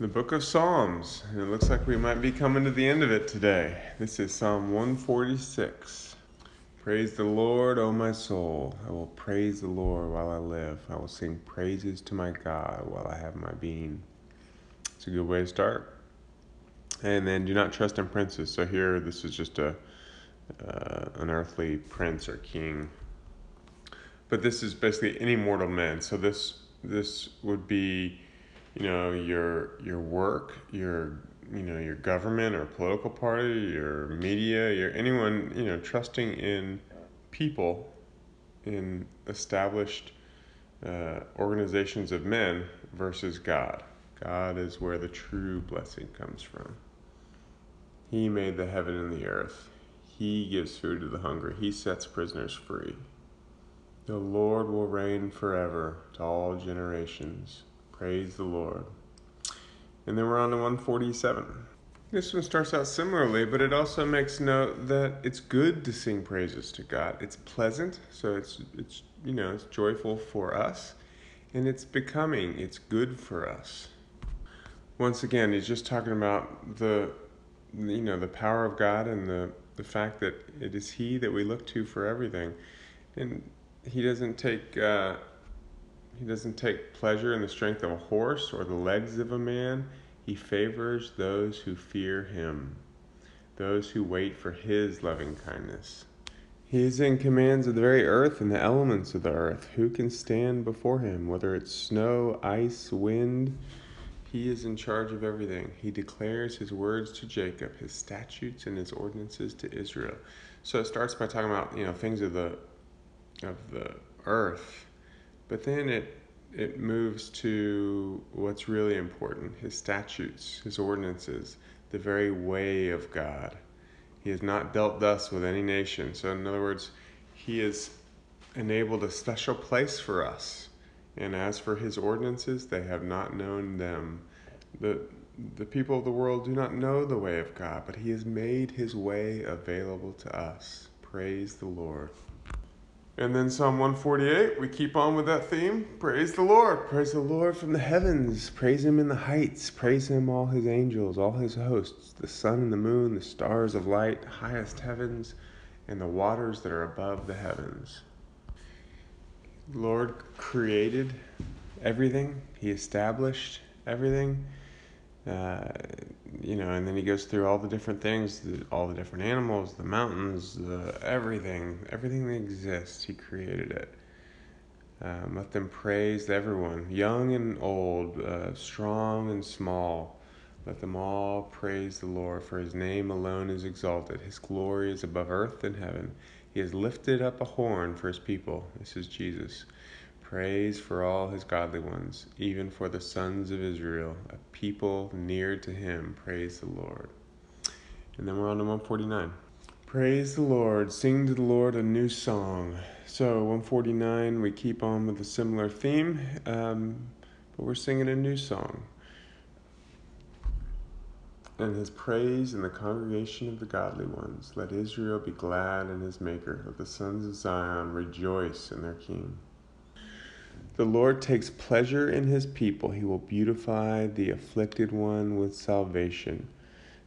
the book of Psalms. And it looks like we might be coming to the end of it today. This is Psalm 146. Praise the Lord, O my soul. I will praise the Lord while I live. I will sing praises to my God while I have my being. It's a good way to start. And then do not trust in princes. So here, this is just a uh, an earthly prince or king. But this is basically any mortal man. So this this would be you know your your work your you know your government or political party your media your anyone you know trusting in people in established uh, organizations of men versus god. God is where the true blessing comes from. He made the heaven and the earth. He gives food to the hungry. He sets prisoners free. The lord will reign forever to all generations Praise the Lord. And then we're on to 147. This one starts out similarly, but it also makes note that it's good to sing praises to God. It's pleasant, so it's it's you know, it's joyful for us, and it's becoming, it's good for us. Once again, he's just talking about the you know, the power of God and the the fact that it is he that we look to for everything. And he doesn't take uh, he doesn't take pleasure in the strength of a horse or the legs of a man. He favors those who fear him, those who wait for his loving kindness. He is in commands of the very earth and the elements of the earth. Who can stand before him? Whether it's snow, ice, wind, he is in charge of everything. He declares his words to Jacob, his statutes and his ordinances to Israel. So it starts by talking about, you know, things of the of the earth but then it it moves to what's really important his statutes, his ordinances, the very way of God. He has not dealt thus with any nation. So, in other words, he has enabled a special place for us. And as for his ordinances, they have not known them. The, the people of the world do not know the way of God, but he has made his way available to us. Praise the Lord. And then Psalm 148, we keep on with that theme. Praise the Lord. Praise the Lord from the heavens. Praise him in the heights. Praise him, all his angels, all his hosts, the sun and the moon, the stars of light, highest heavens, and the waters that are above the heavens. Lord created everything, he established everything. Uh, you know, and then he goes through all the different things, the, all the different animals, the mountains, the everything, everything that exists. He created it. Um, let them praise everyone, young and old, uh, strong and small. Let them all praise the Lord, for his name alone is exalted. His glory is above earth and heaven. He has lifted up a horn for his people. This is Jesus. Praise for all his godly ones, even for the sons of Israel, a people near to him. Praise the Lord. And then we're on to 149. Praise the Lord. Sing to the Lord a new song. So, 149, we keep on with a similar theme, um, but we're singing a new song. And his praise in the congregation of the godly ones. Let Israel be glad in his Maker. Let the sons of Zion rejoice in their King. The Lord takes pleasure in his people. He will beautify the afflicted one with salvation.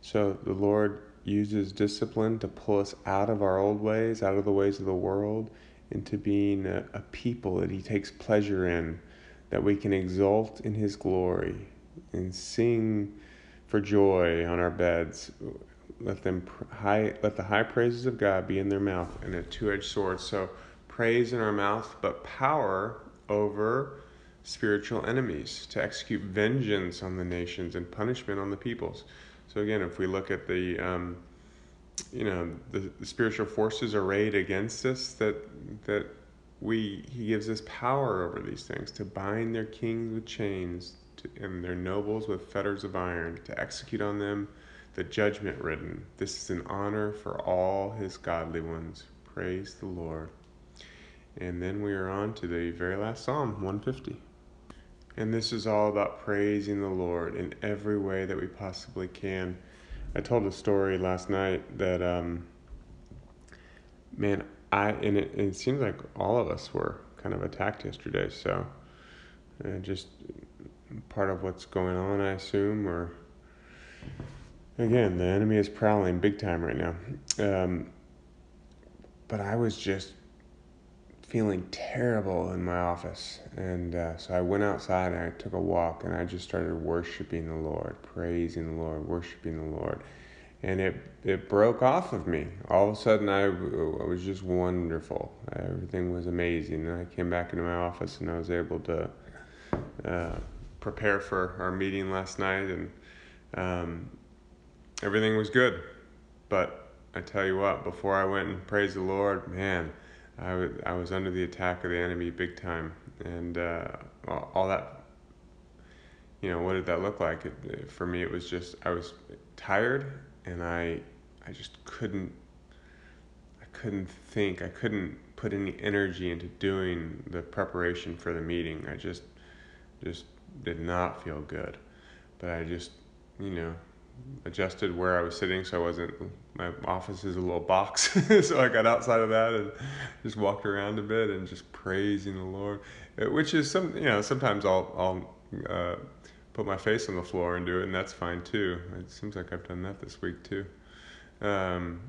So the Lord uses discipline to pull us out of our old ways, out of the ways of the world, into being a, a people that he takes pleasure in, that we can exult in his glory and sing for joy on our beds. Let them high, let the high praises of God be in their mouth and a two-edged sword. So praise in our mouth, but power over spiritual enemies, to execute vengeance on the nations and punishment on the peoples. So again, if we look at the, um, you know, the, the, spiritual forces arrayed against us, that that we he gives us power over these things to bind their kings with chains to, and their nobles with fetters of iron, to execute on them the judgment written. This is an honor for all his godly ones. Praise the Lord. And then we are on to the very last Psalm, 150. And this is all about praising the Lord in every way that we possibly can. I told a story last night that, um, man, I, and it, it seems like all of us were kind of attacked yesterday. So uh, just part of what's going on, I assume, or again, the enemy is prowling big time right now. Um, but I was just feeling terrible in my office. And uh, so I went outside and I took a walk and I just started worshiping the Lord, praising the Lord, worshiping the Lord. And it, it broke off of me. All of a sudden, I, I was just wonderful. Everything was amazing. And I came back into my office and I was able to uh, prepare for our meeting last night. And um, everything was good. But I tell you what, before I went and praised the Lord, man, I, w- I was under the attack of the enemy big time. And uh, all, that, you know, what did that look like? It, for me, it was just, I was tired and I, I just couldn't, I couldn't think, I couldn't put any energy into doing the preparation for the meeting. I just, just did not feel good. But I just, you know, adjusted where I was sitting so I wasn't my office is a little box. So I got outside of that and just walked around a bit and just praising the Lord uh, which is some you know sometimes I'll I'll uh, put my face on the floor and do it and that's fine too. It seems like I've done that this week too. Um,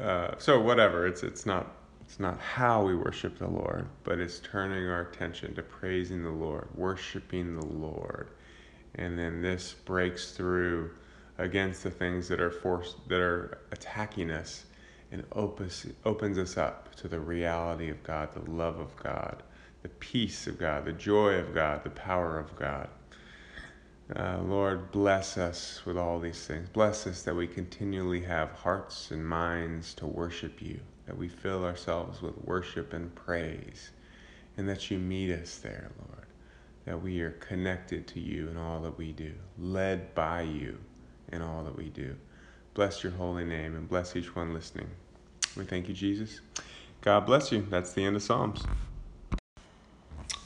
uh, so whatever it's it's not it's not how we worship the Lord but it's turning our attention to praising the Lord worshiping the Lord and then this breaks through against the things that are forced that are attacking us and opens opens us up to the reality of God, the love of God, the peace of God, the joy of God, the power of God. Uh, Lord, bless us with all these things. Bless us that we continually have hearts and minds to worship you, that we fill ourselves with worship and praise, and that you meet us there, Lord that we are connected to you in all that we do, led by you in all that we do. Bless your holy name and bless each one listening. We thank you, Jesus. God bless you. That's the end of Psalms.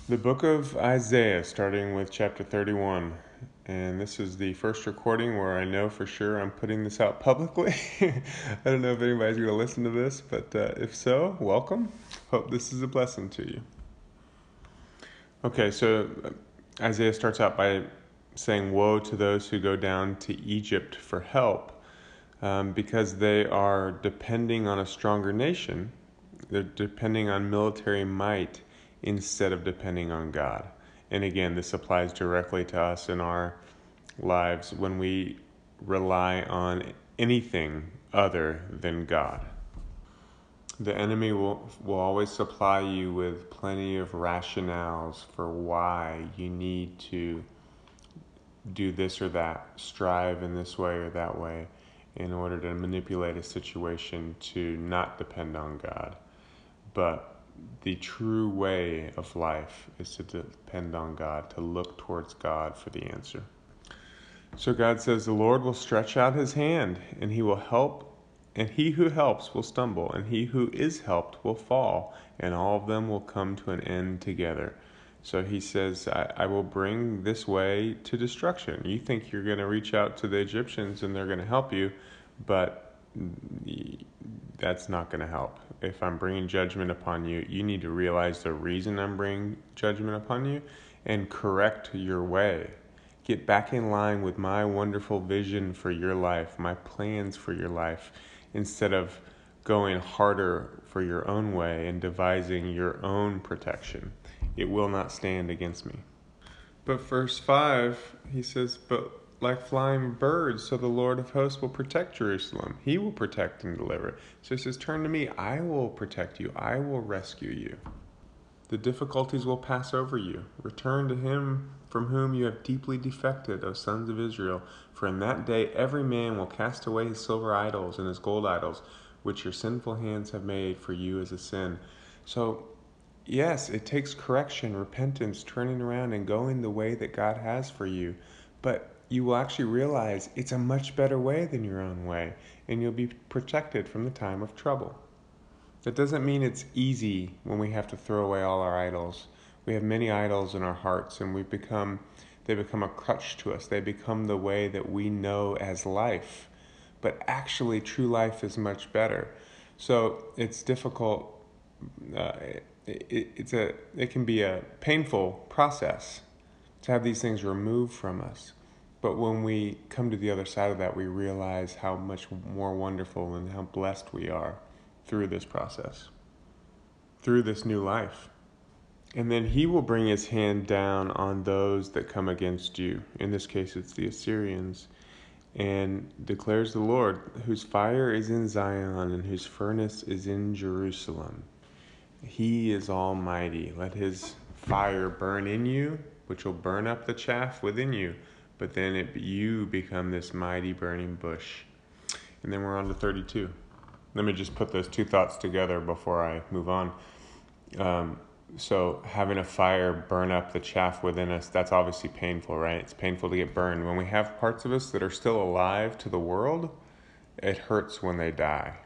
The book of Isaiah, starting with chapter 31. And this is the first recording where I know for sure I'm putting this out publicly. I don't know if anybody's going to listen to this, but uh, if so, welcome. Hope this is a blessing to you. Okay, so uh, Isaiah starts out by saying, Woe to those who go down to Egypt for help um, because they are depending on a stronger nation. They're depending on military might instead of depending on God. And again, this applies directly to us in our lives when we rely on anything other than God. The enemy will, will always supply you with plenty of rationales for why you need to do this or that, strive in this way or that way, in order to manipulate a situation to not depend on God. But the true way of life is to depend on God, to look towards God for the answer. So God says, The Lord will stretch out his hand and he will help and he who helps will stumble, and he who is helped will fall, and all of them will come to an end together. So he says, I, I will bring this way to destruction. You think you're going to reach out to the Egyptians and they're going to help you, but that's not going to help. If I'm bringing judgment upon you, you need to realize the reason I'm bringing judgment upon you and correct your way. Get back in line with my wonderful vision for your life, my plans for your life instead of going harder for your own way and devising your own protection. It will not stand against me. But verse 5, he says, But like flying birds, so the Lord of hosts will protect Jerusalem. He will protect and deliver. So he says, Turn to me, I will protect you, I will rescue you. The difficulties will pass over you. Return to him from whom you have deeply defected, O sons of Israel. For in that day every man will cast away his silver idols and his gold idols, which your sinful hands have made for you as a sin. So, yes, it takes correction, repentance, turning around and going the way that God has for you. But you will actually realize it's a much better way than your own way, and you'll be protected from the time of trouble. That doesn't mean it's easy when we have to throw away all our idols. We have many idols in our hearts, and we become they become a crutch to us. They become the way that we know as life. But actually, true life is much better. So it's difficult. Uh, it, it, it's a, it can be a painful process to have these things removed from us. But when we come to the other side of that, we realize how much more wonderful and how blessed we are through this process, through this new life. And then he will bring his hand down on those that come against you. In this case, it's the Assyrians. And declares the Lord, whose fire is in Zion and whose furnace is in Jerusalem. He is almighty. Let his fire burn in you, which will burn up the chaff within you. But then it, you become this mighty burning bush. And then we're on to 32. Let me just put those two thoughts together before I move on. Um, so having a fire burn up the chaff within us that's obviously painful right? It's painful to get burned. When we have parts of us that are still alive to the world it hurts when they die.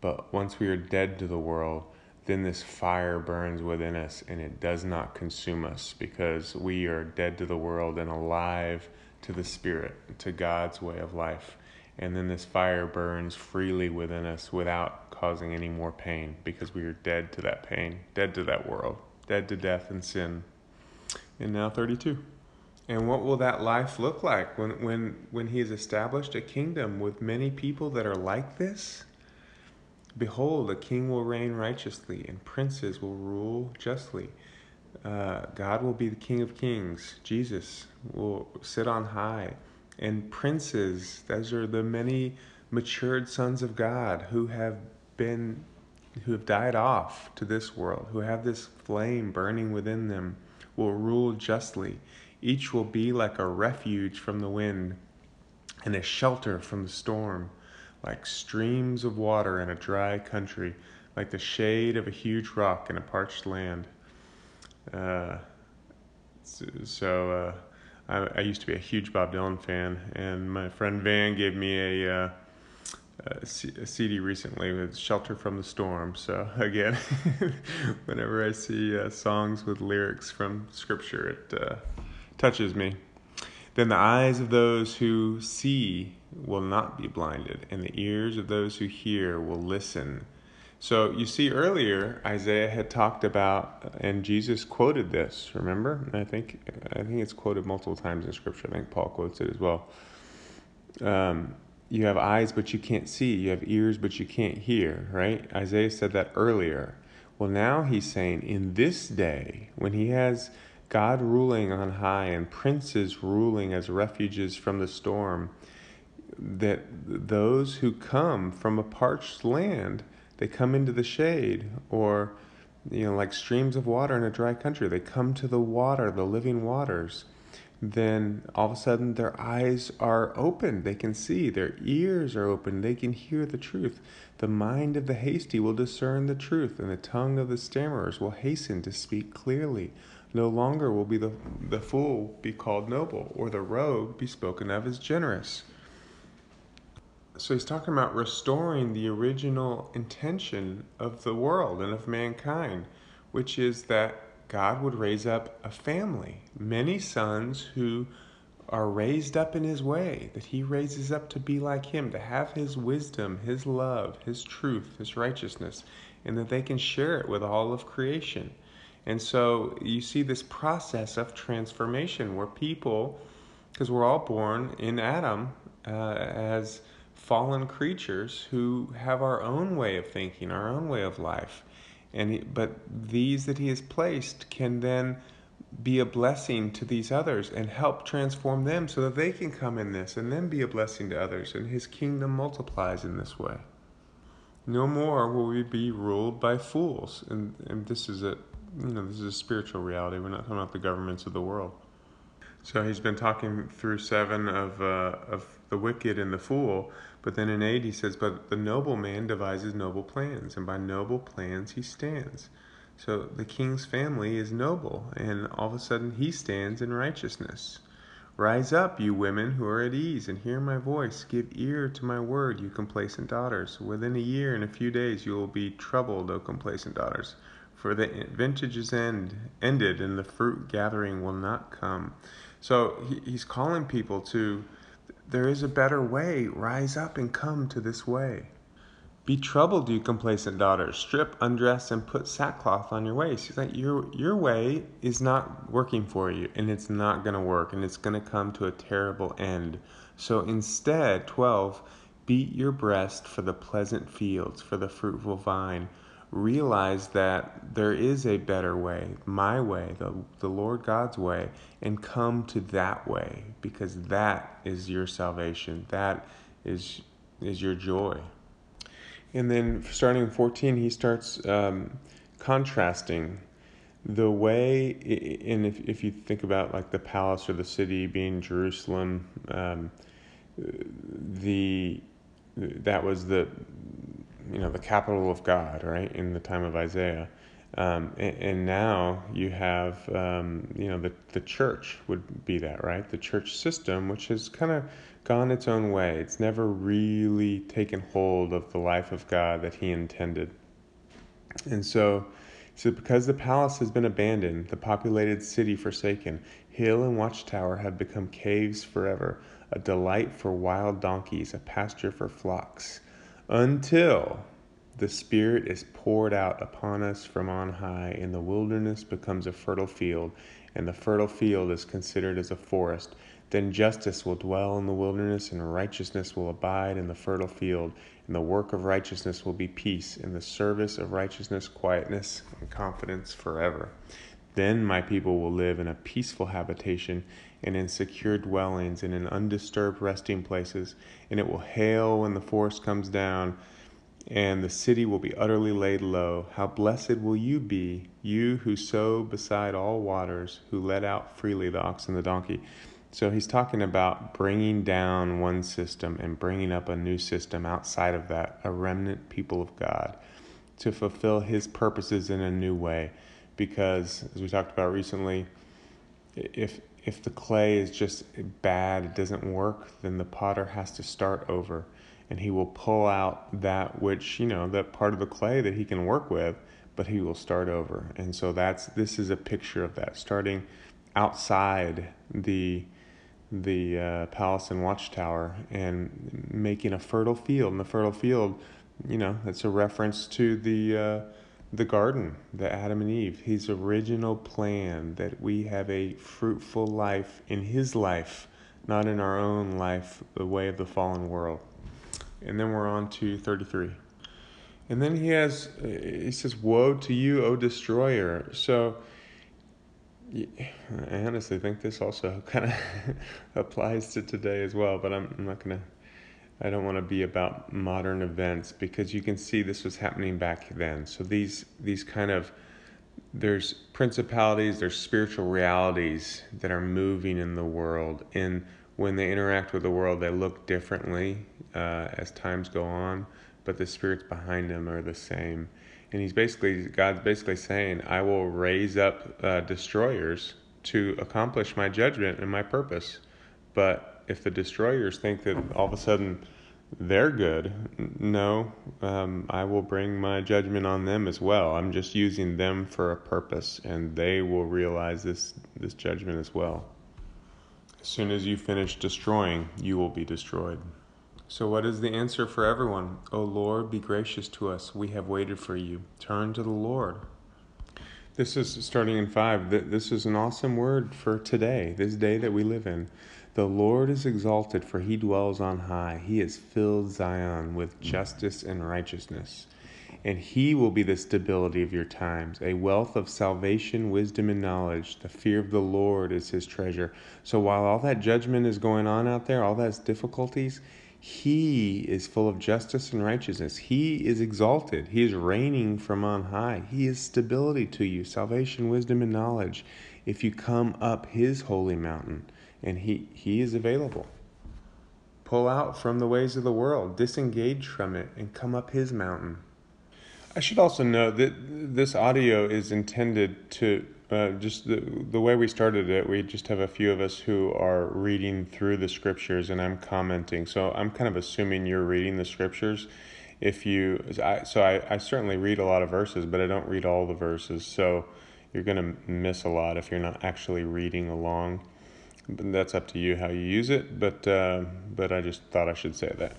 But once we are dead to the world then this fire burns within us and it does not consume us because we are dead to the world and alive to the spirit to god's way of life and then this fire burns freely within us without causing any more pain because we are dead to that pain, dead to that world, dead to death and sin. And now 32. And what will that life look like when, when, when he has established a kingdom with many people that are like this? Behold, a king will reign righteously, and princes will rule justly. Uh, God will be the King of kings. Jesus will sit on high and princes. Those are the many matured sons of God who have been who have died off to this world, who have this flame burning within them, will rule justly. Each will be like a refuge from the wind and a shelter from the storm, like streams of water in a dry country, like the shade of a huge rock in a parched land. Uh, so, uh, I, I, used to be a huge Bob Dylan fan, and my friend Van gave me a, uh, a, C- a CD recently with "Shelter from the Storm." So again, whenever I see uh, songs with lyrics from Scripture, it uh, touches me. Then the eyes of those who see will not be blinded, and the ears of those who hear will listen so you see earlier Isaiah had talked about and Jesus quoted this, remember? I think I think it's quoted multiple times in scripture. I think Paul quotes it as well. Um, you have eyes but you can't see, you have ears but you can't hear, right? Isaiah said that earlier. Well, now he's saying in this day when he has God ruling on high and princes ruling as refuges from the storm, that those who come from a parched land they come into the shade or you know like streams of water in a dry country. They come to the water the living waters. Then all of a sudden their eyes are open. They can see. Their ears are open. They can hear the truth. The mind of the hasty will discern the truth and the tongue of the stammerers will hasten to speak clearly. No longer will be the, the fool be called noble or the rogue be spoken of as generous so he's talking about restoring the original intention of the world and of mankind, which is that God would raise up a family, many sons who are raised up in his way, that he raises up to be like him, to have his wisdom, his love, his truth, his righteousness, and that they can share it with all of creation. And so you see this process of transformation where people, because we're all born in Adam uh, as fallen creatures who have our own way of thinking, our own way of life. And he, but these that he has placed can then be a blessing to these others and help transform them so that they can come in this and then be a blessing to others and his kingdom multiplies in this way. No more will we be ruled by fools. And and this is a you know, this is a spiritual reality. We're not talking about the governments of the world. So he's been talking through seven of uh, of the wicked and the fool, but then in eight he says, "But the noble man devises noble plans, and by noble plans he stands." So the king's family is noble, and all of a sudden he stands in righteousness. Rise up, you women who are at ease, and hear my voice. Give ear to my word, you complacent daughters. Within a year and a few days you will be troubled, O complacent daughters for the vintage is end, ended and the fruit gathering will not come. So he, he's calling people to, there is a better way. Rise up and come to this way. Be troubled, you complacent daughters. Strip, undress, and put sackcloth on your waist. He's like, your, your way is not working for you, and it's not going to work, and it's going to come to a terrible end. So instead, 12, beat your breast for the pleasant fields, for the fruitful vine. Realize that there is a better way, my way, the, the Lord God's way, and come to that way because that is your salvation. That is, is your joy. And then starting in 14, he starts um, contrasting the way, and if, if you think about like the palace or the city being Jerusalem, um, the that was the you know the capital of God, right? In the time of Isaiah, um, and, and, now you have um, you know the the church would be that, right? The church system, which has kind of gone its own way. It's never really taken hold of the life of God that He intended. And so, so because the palace has been abandoned, the populated city forsaken, hill and watchtower have become caves forever, a delight for wild donkeys, a pasture for flocks, until the Spirit is poured out upon us from on high, and the wilderness becomes a fertile field, and the fertile field is considered as a forest then justice will dwell in the wilderness, and righteousness will abide in the fertile field. And the work of righteousness will be peace, and the service of righteousness, quietness, and confidence forever. Then my people will live in a peaceful habitation, and in secure dwellings, and in undisturbed resting places. And it will hail when the forest comes down, and the city will be utterly laid low. How blessed will you be, you who sow beside all waters, who let out freely the ox and the donkey. So he's talking about bringing down one system and bringing up a new system outside of that, a remnant people of God, to fulfill his purposes in a new way. Because, as we talked about recently, if if the clay is just bad, it doesn't work, then the potter has to start over and he will pull out that which, you know, that part of the clay that he can work with, but he will start over. And so that's this is a picture of that, starting outside the the uh, palace and watchtower and making a fertile field. And the fertile field, you know, that's a reference to the uh, the garden, the Adam and Eve. His original plan that we have a fruitful life in His life, not in our own life, the way of the fallen world. And then we're on to thirty three. And then he has, uh, he says, Woe to you, O destroyer. So I honestly think this also kind of applies to today as well, but I'm, I'm not going to, I don't want to be about modern events because you can see this was happening back then. So these, these kind of, there's principalities, there's spiritual realities that are moving in the world. And when they interact with the world, they look differently uh, as times go on, but the spirits behind them are the same and he's basically God's basically saying, "I will raise up uh, destroyers to accomplish my judgment and my purpose." But if the destroyers think that all of a sudden they're good, no, um, I will bring my judgment on them as well. I'm just using them for a purpose, and they will realize this this judgment as well. As soon as you finish destroying, you will be destroyed. So, what is the answer for everyone? O Lord, be gracious to us. We have waited for you. Turn to the Lord. This is starting in 5. This is an awesome word for today, this day that we live in. The Lord is exalted, for he dwells on high. He has filled Zion with justice and righteousness. And he will be the stability of your times, a wealth of salvation, wisdom, and knowledge. The fear of the Lord is his treasure. So while all that judgment is going on out there, all those difficulties, he is full of justice and righteousness. He is exalted. He is reigning from on high. He is stability to you, salvation, wisdom, and knowledge. If you come up His holy mountain, and He, he is available. Pull out from the ways of the world, disengage from it, and come up His mountain. I should also note that this audio is intended to uh, just the, the way we started it, we just have a few of us who are reading through the scriptures and I'm commenting. So I'm kind of assuming you're reading the scriptures. If you, so I, I certainly read a lot of verses, but I don't read all the verses. So you're going to miss a lot if you're not actually reading along. That's up to you how you use it. But, uh, but I just thought I should say that.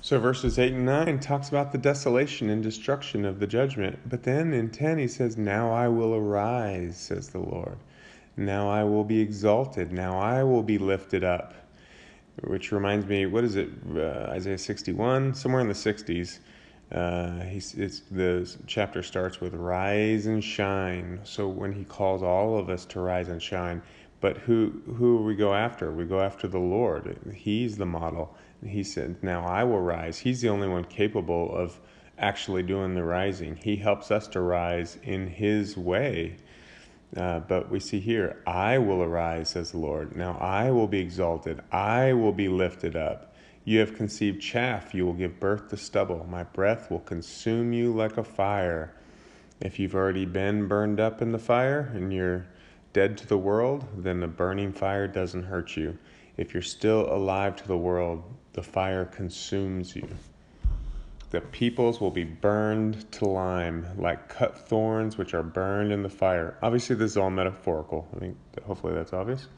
So verses 8 and 9 talks about the desolation and destruction of the judgment. But then in 10 he says, Now I will arise, says the Lord. Now I will be exalted. Now I will be lifted up. Which reminds me, what is it? Uh, Isaiah 61, somewhere in the 60s. Uh, he's, it's, the chapter starts with rise and shine. So when he calls all of us to rise and shine, but who who we go after? We go after the Lord. He's the model. He said, Now I will rise. He's the only one capable of actually doing the rising. He helps us to rise in His way. Uh, but we see here, I will arise, says the Lord. Now I will be exalted. I will be lifted up. You have conceived chaff. You will give birth to stubble. My breath will consume you like a fire. If you've already been burned up in the fire and you're dead to the world, then the burning fire doesn't hurt you. If you're still alive to the world, the fire consumes you. The peoples will be burned to lime, like cut thorns which are burned in the fire. Obviously, this is all metaphorical. I think hopefully that's obvious.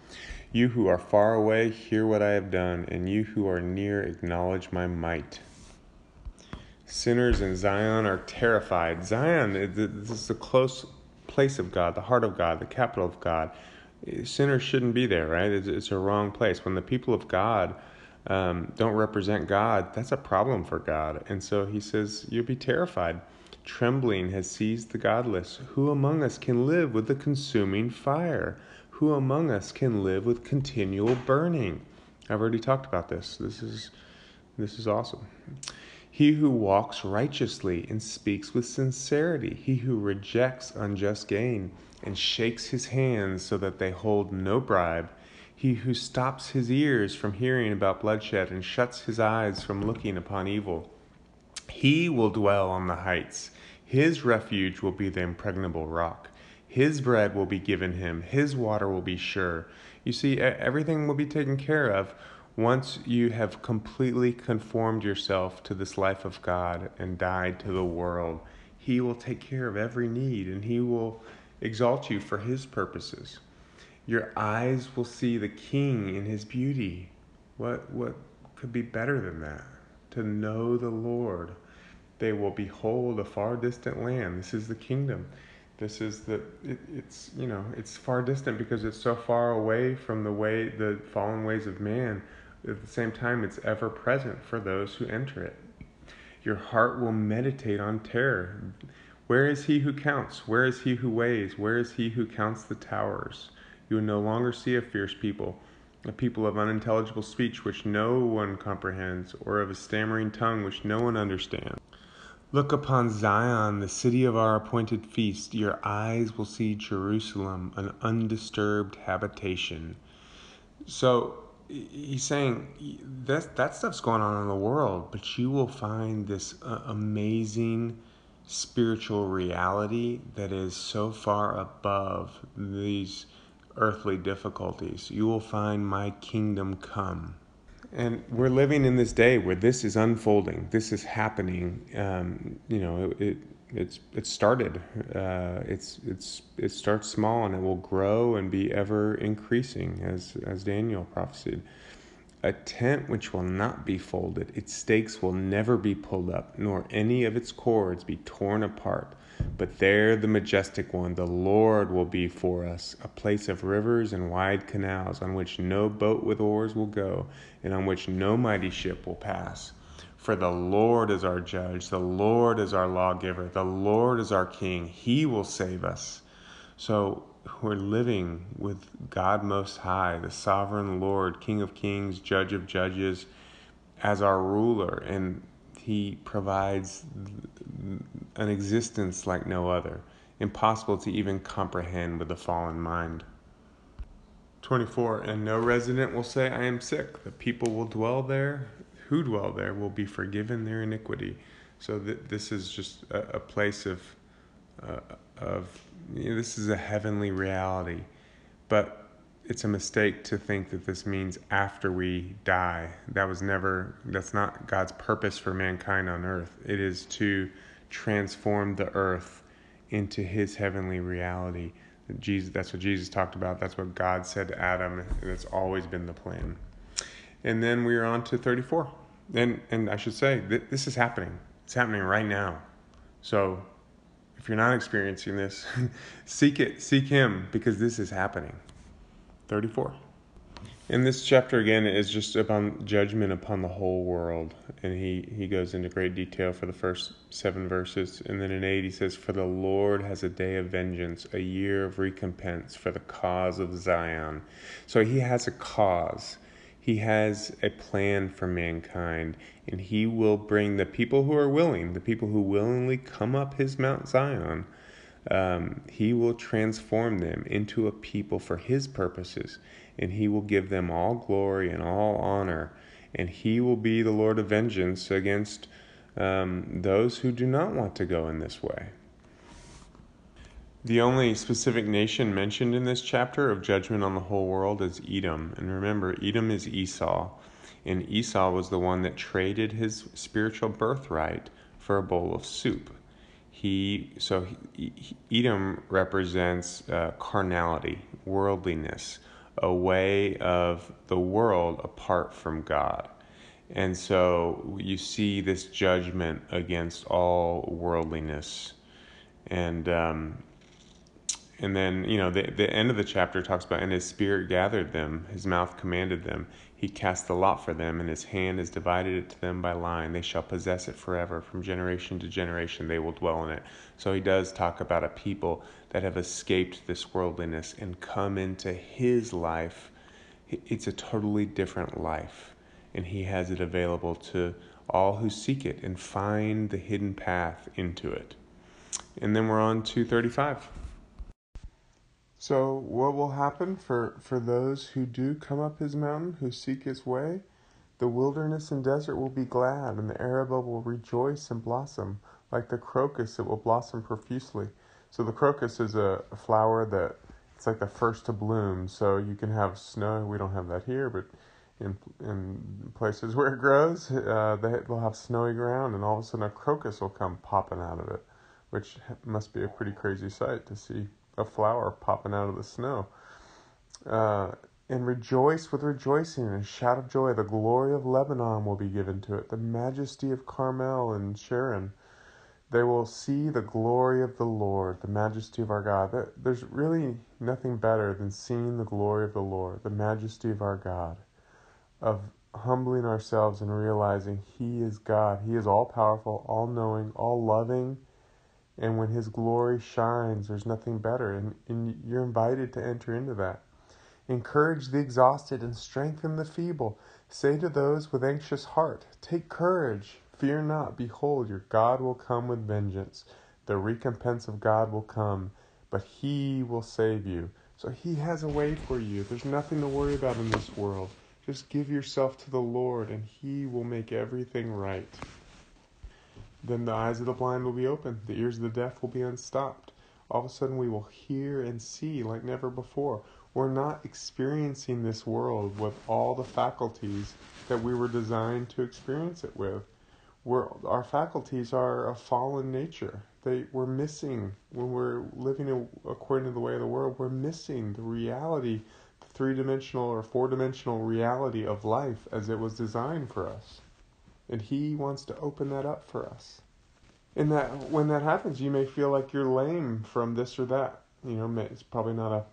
You who are far away, hear what I have done, and you who are near, acknowledge my might. Sinners in Zion are terrified. Zion, this is the close place of God, the heart of God, the capital of God. Sinners shouldn't be there, right? It's, it's a wrong place. When the people of God um, don't represent God, that's a problem for God. And so he says, You'll be terrified. Trembling has seized the godless. Who among us can live with the consuming fire? Who among us can live with continual burning? I've already talked about this. This is this is awesome. He who walks righteously and speaks with sincerity, he who rejects unjust gain and shakes his hands so that they hold no bribe, he who stops his ears from hearing about bloodshed and shuts his eyes from looking upon evil. He will dwell on the heights. His refuge will be the impregnable rock. His bread will be given him. His water will be sure. You see, everything will be taken care of once you have completely conformed yourself to this life of God and died to the world. He will take care of every need and He will exalt you for His purposes. Your eyes will see the King in his beauty. What, what could be better than that? To know the Lord. They will behold a far distant land. This is the kingdom. This is the, it, it's, you know, it's far distant because it's so far away from the way, the fallen ways of man. At the same time, it's ever present for those who enter it. Your heart will meditate on terror. Where is he who counts? Where is he who weighs? Where is he who counts the towers? You will no longer see a fierce people, a people of unintelligible speech which no one comprehends, or of a stammering tongue which no one understands. Look upon Zion, the city of our appointed feast. Your eyes will see Jerusalem, an undisturbed habitation. So he's saying that that stuff's going on in the world, but you will find this uh, amazing spiritual reality that is so far above these earthly difficulties. You will find my kingdom come. And we're living in this day where this is unfolding. This is happening. Um, you know, it, it it's it started. Uh, it's it's it starts small and it will grow and be ever increasing, as as Daniel prophesied. A tent which will not be folded, its stakes will never be pulled up, nor any of its cords be torn apart. But there the majestic one, the Lord, will be for us, a place of rivers and wide canals, on which no boat with oars will go, and on which no mighty ship will pass. For the Lord is our judge, the Lord is our lawgiver, the Lord is our king. He will save us. So we're living with God Most High, the sovereign Lord, King of kings, Judge of judges, as our ruler. And He provides an existence like no other, impossible to even comprehend with the fallen mind. 24. And no resident will say, I am sick. The people will dwell there, who dwell there will be forgiven their iniquity. So th- this is just a, a place of, uh, of you know, this is a heavenly reality. But it's a mistake to think that this means after we die. That was never, that's not God's purpose for mankind on earth. It is to transform the earth into his heavenly reality. Jesus, that's what Jesus talked about. That's what God said to Adam. And it's always been the plan. And then we are on to 34. and and I should say th- this is happening. It's happening right now. So if you're not experiencing this, seek it, seek Him because this is happening. 34. And this chapter again is just upon judgment upon the whole world, and he he goes into great detail for the first seven verses, and then in eight he says, "For the Lord has a day of vengeance, a year of recompense for the cause of Zion." So he has a cause. He has a plan for mankind, and he will bring the people who are willing, the people who willingly come up his Mount Zion. Um, he will transform them into a people for his purposes and he will give them all glory and all honor, and he will be the Lord of vengeance against um, those who do not want to go in this way. The only specific nation mentioned in this chapter of judgment on the whole world is Edom. And remember, Edom is Esau. And Esau was the one that traded his spiritual birthright for a bowl of soup. He so he, Edom represents uh, carnality, worldliness, a way of the world apart from God. And so you see this judgment against all worldliness. And um, and then, you know, the, the end of the chapter talks about, and his spirit gathered them, his mouth commanded them. He cast the lot for them, and his hand has divided it to them by line. They shall possess it forever. From generation to generation, they will dwell in it. So he does talk about a people that have escaped this worldliness and come into his life. It's a totally different life, and he has it available to all who seek it and find the hidden path into it. And then we're on 235. So, what will happen for, for those who do come up his mountain, who seek his way? The wilderness and desert will be glad, and the Arabah will rejoice and blossom. Like the crocus, it will blossom profusely. So, the crocus is a, flower that it's like the first to bloom. So, you can have snow. We don't have that here, but in in places where it grows, uh, they'll have snowy ground, and all of a sudden a crocus will come popping out of it, which must be a pretty crazy sight to see a flower popping out of the snow. Uh, and rejoice with rejoicing and shout of joy. The glory of Lebanon will be given to it, the majesty of Carmel and Sharon. They will see the glory of the Lord, the majesty of our God. There's really nothing better than seeing the glory of the Lord, the majesty of our God, of humbling ourselves and realizing He is God. He is all powerful, all knowing, all loving and when His glory shines, there's nothing better. And, and you're invited to enter into that. Encourage the exhausted and strengthen the feeble. Say to those with anxious heart, Take courage, fear not. Behold, your God will come with vengeance. The recompense of God will come, but He will save you. So He has a way for you. There's nothing to worry about in this world. Just give yourself to the Lord, and He will make everything right. Then the eyes of the blind will be opened, the ears of the deaf will be unstopped. All of a sudden, we will hear and see like never before. We're not experiencing this world with all the faculties that we were designed to experience it with. We're, our faculties are a fallen nature. They, we're missing, when we're living according to the way of the world, we're missing the reality, the three dimensional or four dimensional reality of life as it was designed for us. And He wants to open that up for us. And that when that happens, you may feel like you're lame from this or that. You know, it's probably not a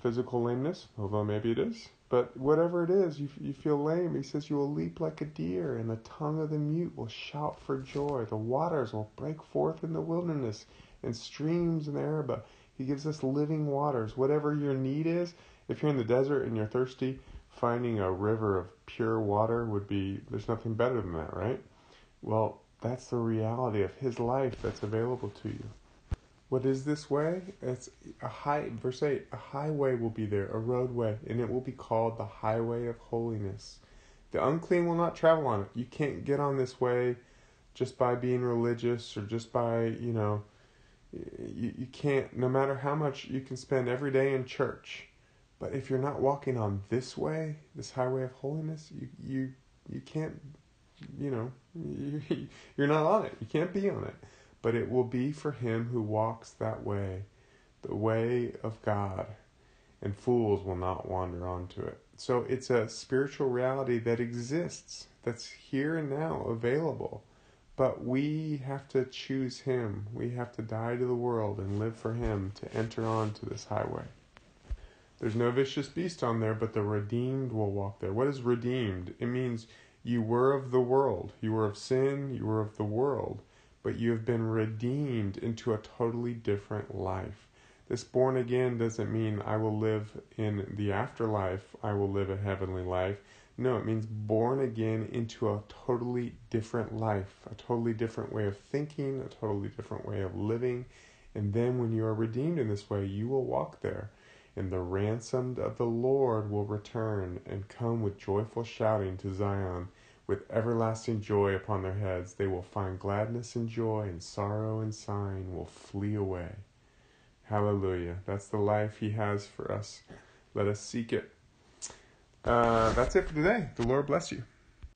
physical lameness, although maybe it is. But whatever it is, you, you feel lame. He says you will leap like a deer, and the tongue of the mute will shout for joy. The waters will break forth in the wilderness, and streams in the Arabah. He gives us living waters. Whatever your need is, if you're in the desert and you're thirsty, finding a river of pure water would be, there's nothing better than that, right? Well, that's the reality of His life that's available to you. What is this way? It's a high, verse 8, a highway will be there, a roadway, and it will be called the highway of holiness. The unclean will not travel on it. You can't get on this way just by being religious or just by, you know, you, you can't, no matter how much you can spend every day in church, but if you're not walking on this way, this highway of holiness, you you you can't, you know, you, you're not on it. You can't be on it. But it will be for him who walks that way, the way of God, and fools will not wander onto it. So it's a spiritual reality that exists that's here and now available. But we have to choose Him. We have to die to the world and live for Him to enter onto this highway. There's no vicious beast on there, but the redeemed will walk there. What is redeemed? It means you were of the world. You were of sin, you were of the world, but you have been redeemed into a totally different life. This born again doesn't mean I will live in the afterlife, I will live a heavenly life. No, it means born again into a totally different life, a totally different way of thinking, a totally different way of living. And then when you are redeemed in this way, you will walk there and the ransomed of the Lord will return and come with joyful shouting to Zion. With everlasting joy upon their heads, they will find gladness and joy, and sorrow and sighing will flee away. Hallelujah. That's the life He has for us. Let us seek it. Uh, that's it for today. The Lord bless you.